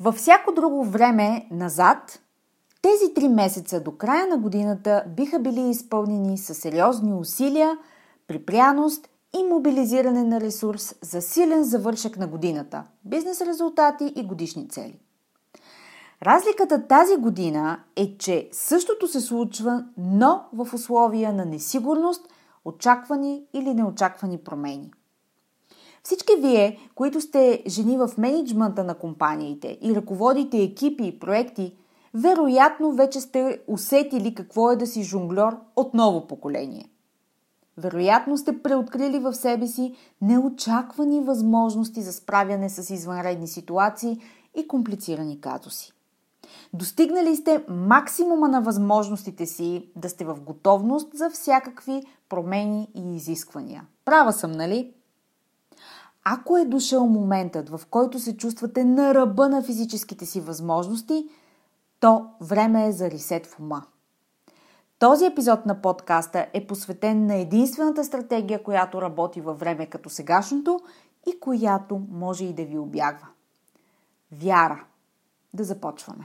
Във всяко друго време назад, тези три месеца до края на годината биха били изпълнени с сериозни усилия, припряност и мобилизиране на ресурс за силен завършък на годината, бизнес резултати и годишни цели. Разликата тази година е, че същото се случва, но в условия на несигурност, очаквани или неочаквани промени. Всички вие, които сте жени в менеджмента на компаниите и ръководите екипи и проекти, вероятно вече сте усетили какво е да си жонглер от ново поколение. Вероятно сте преоткрили в себе си неочаквани възможности за справяне с извънредни ситуации и комплицирани казуси. Достигнали сте максимума на възможностите си да сте в готовност за всякакви промени и изисквания. Права съм, нали? Ако е дошъл моментът, в който се чувствате на ръба на физическите си възможности, то време е за ресет в ума. Този епизод на подкаста е посветен на единствената стратегия, която работи във време като сегашното и която може и да ви обягва. Вяра. Да започваме.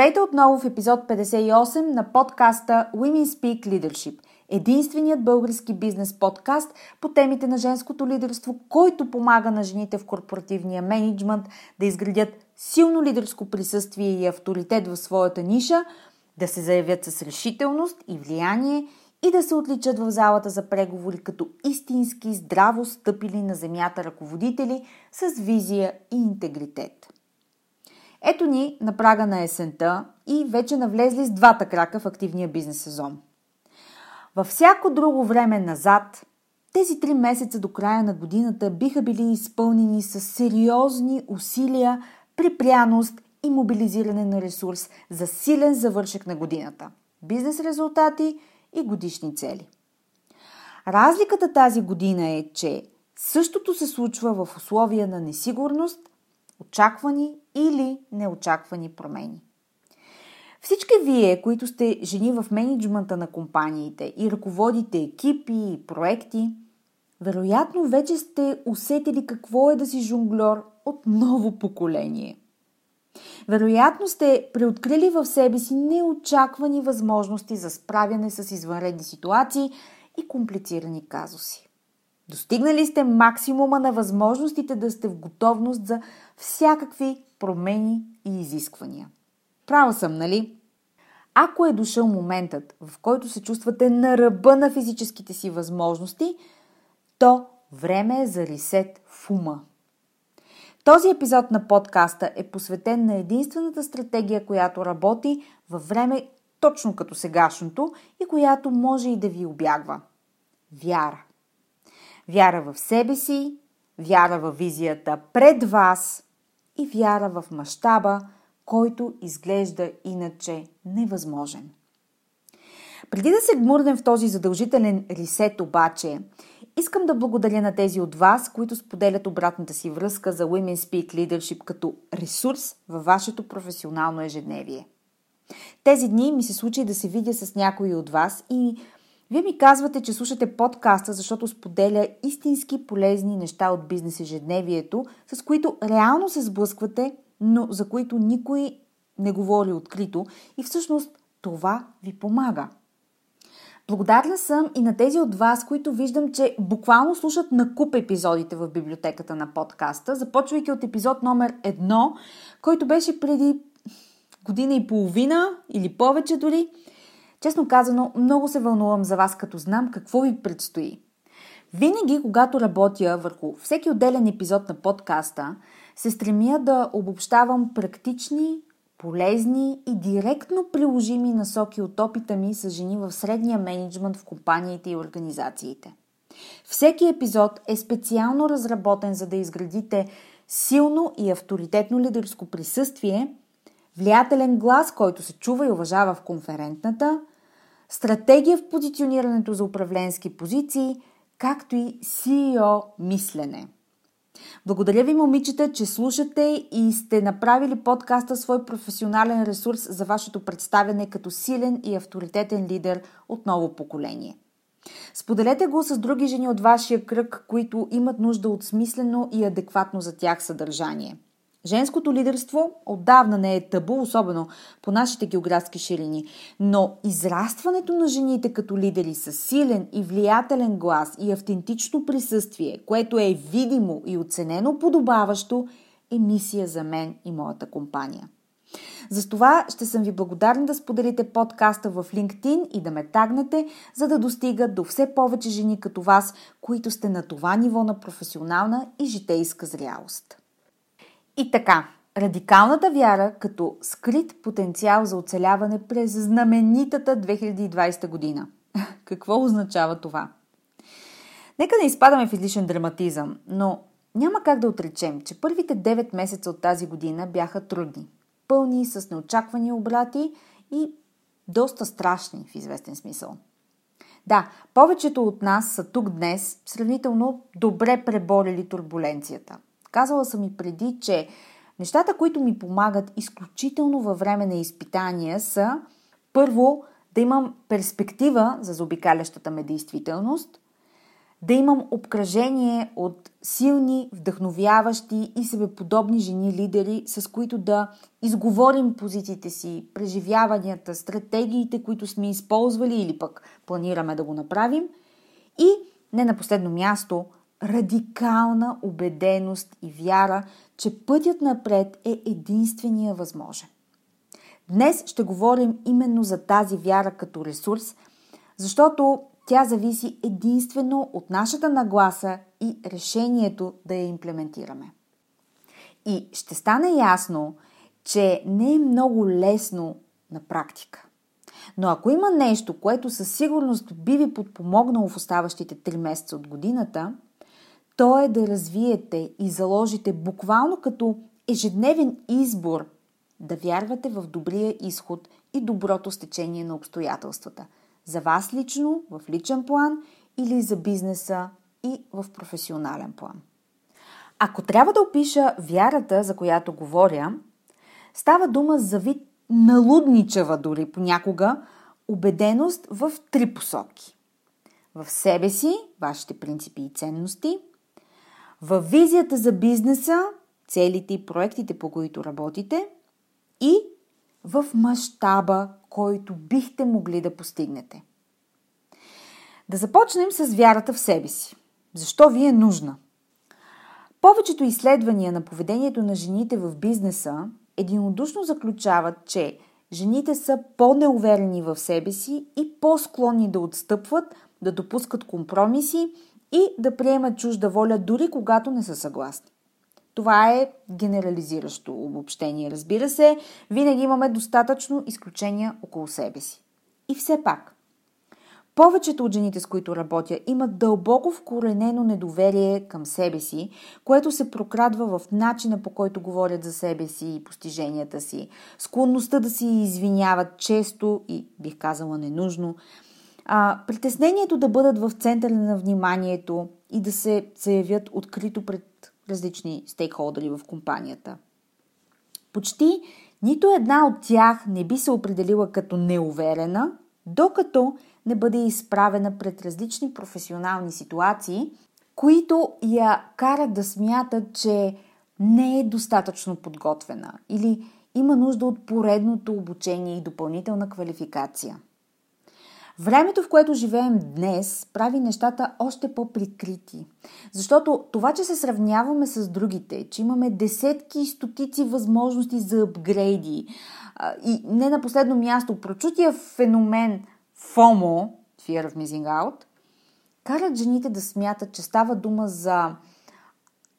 Здравейте отново в епизод 58 на подкаста Women Speak Leadership – единственият български бизнес подкаст по темите на женското лидерство, който помага на жените в корпоративния менеджмент да изградят силно лидерско присъствие и авторитет в своята ниша, да се заявят с решителност и влияние и да се отличат в залата за преговори като истински здраво стъпили на земята ръководители с визия и интегритет. Ето ни на прага на есента и вече навлезли с двата крака в активния бизнес сезон. Във всяко друго време назад, тези три месеца до края на годината биха били изпълнени с сериозни усилия, припряност и мобилизиране на ресурс за силен завършек на годината, бизнес резултати и годишни цели. Разликата тази година е, че същото се случва в условия на несигурност очаквани или неочаквани промени. Всички вие, които сте жени в менеджмента на компаниите и ръководите екипи и проекти, вероятно вече сте усетили какво е да си жонглер от ново поколение. Вероятно сте преоткрили в себе си неочаквани възможности за справяне с извънредни ситуации и комплицирани казуси. Достигнали сте максимума на възможностите да сте в готовност за всякакви промени и изисквания. Права съм, нали? Ако е дошъл моментът, в който се чувствате на ръба на физическите си възможности, то време е за ресет в ума. Този епизод на подкаста е посветен на единствената стратегия, която работи във време точно като сегашното и която може и да ви обягва. Вяра. Вяра в себе си, вяра в визията пред вас и вяра в мащаба, който изглежда иначе невъзможен. Преди да се гмурнем в този задължителен ресет обаче, Искам да благодаря на тези от вас, които споделят обратната си връзка за Women Speak Leadership като ресурс във вашето професионално ежедневие. Тези дни ми се случи да се видя с някои от вас и вие ми казвате, че слушате подкаста, защото споделя истински полезни неща от бизнес ежедневието, с които реално се сблъсквате, но за които никой не говори открито и всъщност това ви помага. Благодарна съм и на тези от вас, които виждам, че буквално слушат на куп епизодите в библиотеката на подкаста, започвайки от епизод номер едно, който беше преди година и половина или повече дори. Честно казано, много се вълнувам за вас, като знам какво ви предстои. Винаги, когато работя върху всеки отделен епизод на подкаста, се стремя да обобщавам практични, полезни и директно приложими насоки от опита ми с жени в средния менеджмент в компаниите и организациите. Всеки епизод е специално разработен, за да изградите силно и авторитетно лидерско присъствие, влиятелен глас, който се чува и уважава в конферентната, стратегия в позиционирането за управленски позиции, както и CEO мислене – благодаря ви, момичета, че слушате и сте направили подкаста свой професионален ресурс за вашето представяне като силен и авторитетен лидер от ново поколение. Споделете го с други жени от вашия кръг, които имат нужда от смислено и адекватно за тях съдържание – Женското лидерство отдавна не е табу, особено по нашите географски ширини, но израстването на жените като лидери с силен и влиятелен глас и автентично присъствие, което е видимо и оценено подобаващо, е мисия за мен и моята компания. За това ще съм ви благодарна да споделите подкаста в LinkedIn и да ме тагнете, за да достигат до все повече жени като вас, които сте на това ниво на професионална и житейска зрялост. И така, радикалната вяра като скрит потенциал за оцеляване през знаменитата 2020 година. Какво означава това? Нека не изпадаме в излишен драматизъм, но няма как да отречем, че първите 9 месеца от тази година бяха трудни, пълни с неочаквани обрати и доста страшни в известен смисъл. Да, повечето от нас са тук днес, сравнително добре преборили турбуленцията – Казала съм и преди, че нещата, които ми помагат изключително във време на изпитания са първо да имам перспектива за заобикалящата ме действителност, да имам обкръжение от силни, вдъхновяващи и себеподобни жени лидери, с които да изговорим позициите си, преживяванията, стратегиите, които сме използвали или пък планираме да го направим. И не на последно място – радикална убеденост и вяра, че пътят напред е единствения възможен. Днес ще говорим именно за тази вяра като ресурс, защото тя зависи единствено от нашата нагласа и решението да я имплементираме. И ще стане ясно, че не е много лесно на практика. Но ако има нещо, което със сигурност би ви подпомогнало в оставащите 3 месеца от годината – то е да развиете и заложите буквално като ежедневен избор да вярвате в добрия изход и доброто стечение на обстоятелствата. За вас лично, в личен план или за бизнеса и в професионален план. Ако трябва да опиша вярата, за която говоря, става дума за вид налудничава дори понякога убеденост в три посоки. В себе си, вашите принципи и ценности – в визията за бизнеса, целите и проектите, по които работите и в мащаба, който бихте могли да постигнете. Да започнем с вярата в себе си. Защо ви е нужна? Повечето изследвания на поведението на жените в бизнеса единодушно заключават, че жените са по-неуверени в себе си и по-склонни да отстъпват, да допускат компромиси и да приемат чужда воля, дори когато не са съгласни. Това е генерализиращо обобщение, разбира се. Винаги имаме достатъчно изключения около себе си. И все пак, повечето от жените, с които работя, имат дълбоко вкоренено недоверие към себе си, което се прокрадва в начина по който говорят за себе си и постиженията си, склонността да си извиняват често и бих казала ненужно, А, притеснението да бъдат в центъра на вниманието и да се заявят открито пред различни стейкхолдери в компанията. Почти нито една от тях не би се определила като неуверена, докато не бъде изправена пред различни професионални ситуации, които я карат да смятат, че не е достатъчно подготвена или има нужда от поредното обучение и допълнителна квалификация. Времето, в което живеем днес, прави нещата още по-прикрити. Защото това, че се сравняваме с другите, че имаме десетки и стотици възможности за апгрейди и не на последно място, прочутия феномен FOMO, Fear of Missing Out, карат жените да смятат, че става дума за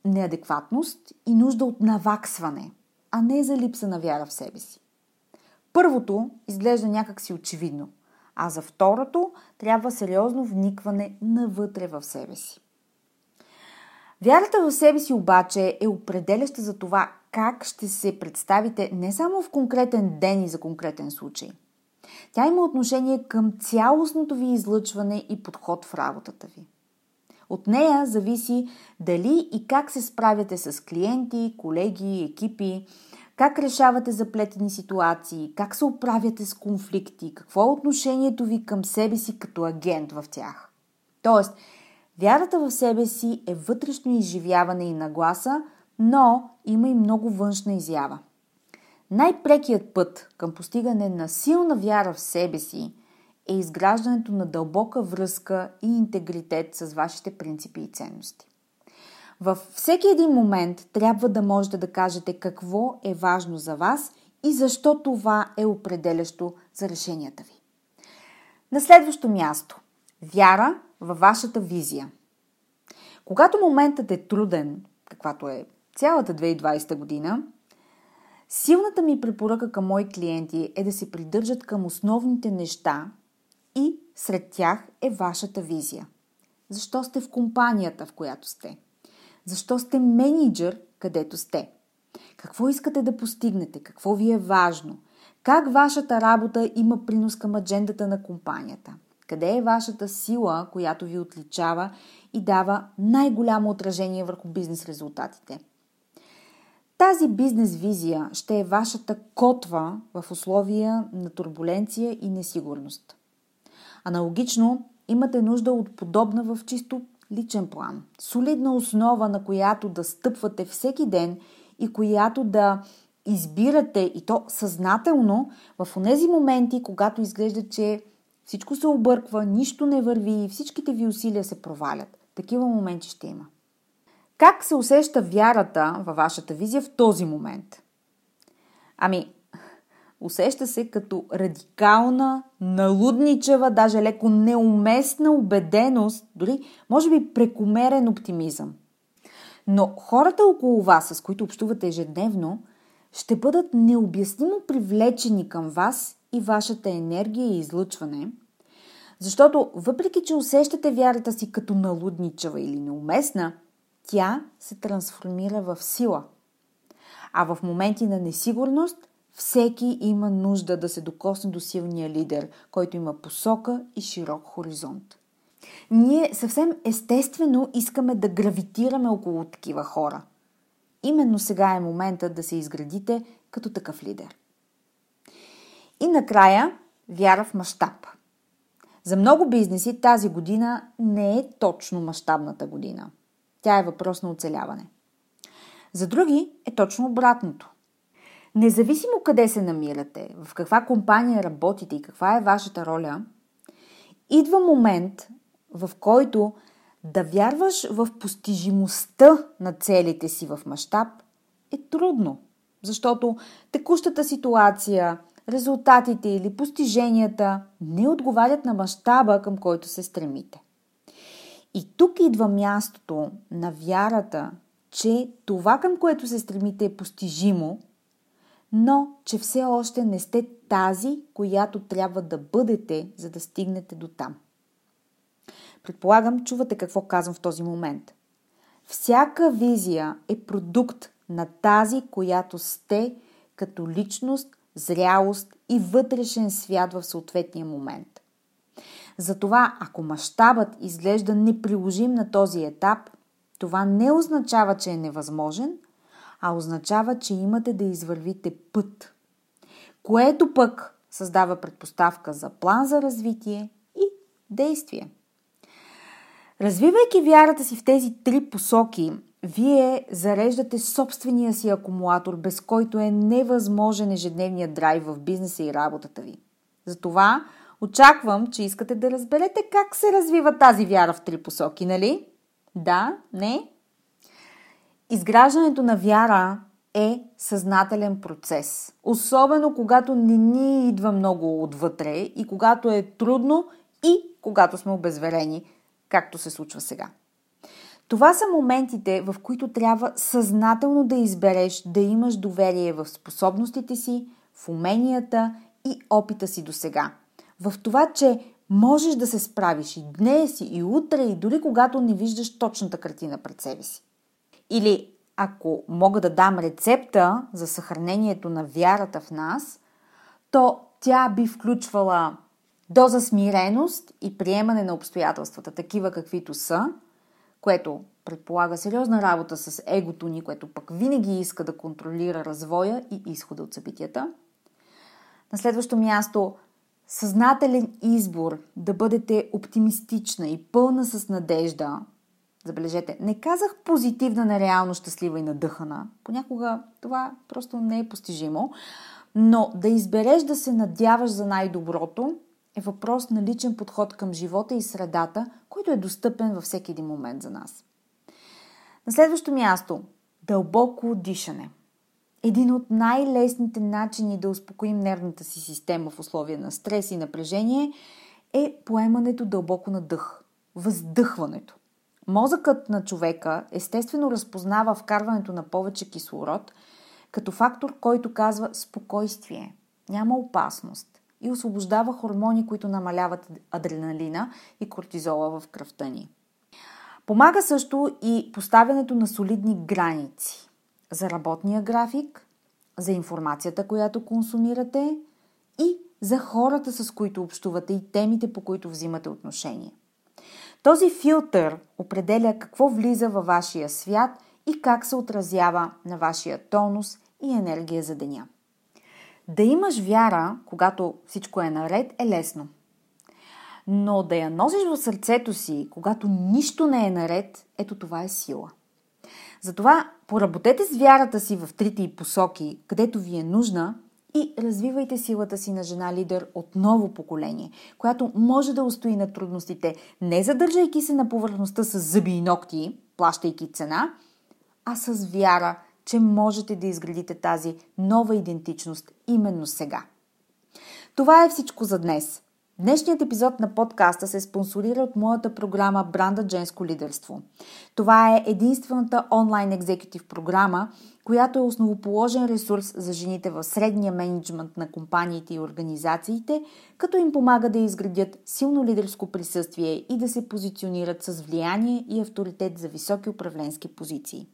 неадекватност и нужда от наваксване, а не за липса на вяра в себе си. Първото изглежда някакси очевидно, а за второто трябва сериозно вникване навътре в себе си. Вярата в себе си обаче е определяща за това как ще се представите не само в конкретен ден и за конкретен случай. Тя има отношение към цялостното ви излъчване и подход в работата ви. От нея зависи дали и как се справяте с клиенти, колеги, екипи, как решавате заплетени ситуации, как се оправяте с конфликти, какво е отношението ви към себе си като агент в тях. Тоест, вярата в себе си е вътрешно изживяване и нагласа, но има и много външна изява. Най-прекият път към постигане на силна вяра в себе си е изграждането на дълбока връзка и интегритет с вашите принципи и ценности. Във всеки един момент трябва да можете да кажете какво е важно за вас и защо това е определящо за решенията ви. На следващо място – вяра във вашата визия. Когато моментът е труден, каквато е цялата 2020 година, силната ми препоръка към мои клиенти е да се придържат към основните неща, и сред тях е вашата визия. Защо сте в компанията, в която сте? Защо сте менеджер, където сте? Какво искате да постигнете? Какво ви е важно? Как вашата работа има принос към аджендата на компанията? Къде е вашата сила, която ви отличава и дава най-голямо отражение върху бизнес резултатите? Тази бизнес визия ще е вашата котва в условия на турбуленция и несигурност. Аналогично, имате нужда от подобна в чисто личен план. Солидна основа, на която да стъпвате всеки ден и която да избирате и то съзнателно в тези моменти, когато изглежда, че всичко се обърква, нищо не върви и всичките ви усилия се провалят. Такива моменти ще има. Как се усеща вярата във вашата визия в този момент? Ами, Усеща се като радикална, налудничава, даже леко неуместна убеденост, дори може би прекомерен оптимизъм. Но хората около вас, с които общувате ежедневно, ще бъдат необяснимо привлечени към вас и вашата енергия и излъчване, защото въпреки, че усещате вярата си като налудничава или неуместна, тя се трансформира в сила. А в моменти на несигурност – всеки има нужда да се докосне до силния лидер, който има посока и широк хоризонт. Ние съвсем естествено искаме да гравитираме около такива хора. Именно сега е моментът да се изградите като такъв лидер. И накрая, вяра в мащаб. За много бизнеси тази година не е точно мащабната година. Тя е въпрос на оцеляване. За други е точно обратното. Независимо къде се намирате, в каква компания работите и каква е вашата роля, идва момент, в който да вярваш в постижимостта на целите си в мащаб е трудно, защото текущата ситуация, резултатите или постиженията не отговарят на мащаба, към който се стремите. И тук идва мястото на вярата, че това, към което се стремите е постижимо – но че все още не сте тази, която трябва да бъдете, за да стигнете до там. Предполагам, чувате какво казвам в този момент. Всяка визия е продукт на тази, която сте като личност, зрялост и вътрешен свят в съответния момент. Затова, ако мащабът изглежда неприложим на този етап, това не означава, че е невъзможен, а означава, че имате да извървите път, което пък създава предпоставка за план за развитие и действие. Развивайки вярата си в тези три посоки, вие зареждате собствения си акумулатор, без който е невъзможен ежедневният драйв в бизнеса и работата ви. Затова очаквам, че искате да разберете как се развива тази вяра в три посоки, нали? Да? Не? Изграждането на вяра е съзнателен процес. Особено когато не ни идва много отвътре и когато е трудно и когато сме обезверени, както се случва сега. Това са моментите, в които трябва съзнателно да избереш да имаш доверие в способностите си, в уменията и опита си до сега. В това, че можеш да се справиш и днес, и утре, и дори когато не виждаш точната картина пред себе си. Или ако мога да дам рецепта за съхранението на вярата в нас, то тя би включвала доза смиреност и приемане на обстоятелствата, такива каквито са, което предполага сериозна работа с егото ни, което пък винаги иска да контролира развоя и изхода от събитията. На следващо място съзнателен избор да бъдете оптимистична и пълна с надежда. Забележете, не казах позитивна, нереално щастлива и надъхана. Понякога това просто не е постижимо. Но да избереш да се надяваш за най-доброто е въпрос на личен подход към живота и средата, който е достъпен във всеки един момент за нас. На следващо място дълбоко дишане. Един от най-лесните начини да успокоим нервната си система в условия на стрес и напрежение е поемането дълбоко на дъх, въздъхването. Мозъкът на човека естествено разпознава вкарването на повече кислород като фактор, който казва спокойствие, няма опасност и освобождава хормони, които намаляват адреналина и кортизола в кръвта ни. Помага също и поставянето на солидни граници за работния график, за информацията, която консумирате и за хората, с които общувате и темите, по които взимате отношение. Този филтър определя какво влиза във вашия свят и как се отразява на вашия тонус и енергия за деня. Да имаш вяра, когато всичко е наред, е лесно. Но да я носиш в сърцето си, когато нищо не е наред, ето това е сила. Затова поработете с вярата си в трите и посоки, където ви е нужна и развивайте силата си на жена лидер от ново поколение, която може да устои на трудностите, не задържайки се на повърхността с зъби и ногти, плащайки цена, а с вяра, че можете да изградите тази нова идентичност именно сега. Това е всичко за днес. Днешният епизод на подкаста се спонсорира от моята програма Бранда Женско лидерство. Това е единствената онлайн екзекутив програма, която е основоположен ресурс за жените в средния менеджмент на компаниите и организациите, като им помага да изградят силно лидерско присъствие и да се позиционират с влияние и авторитет за високи управленски позиции.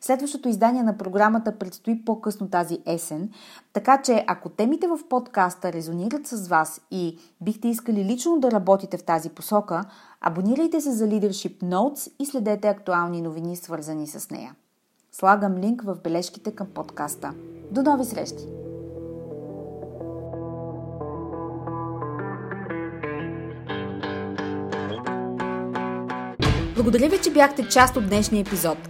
Следващото издание на програмата предстои по-късно тази есен, така че ако темите в подкаста резонират с вас и бихте искали лично да работите в тази посока, абонирайте се за Leadership Notes и следете актуални новини, свързани с нея. Слагам линк в бележките към подкаста. До нови срещи! Благодаря ви, че бяхте част от днешния епизод.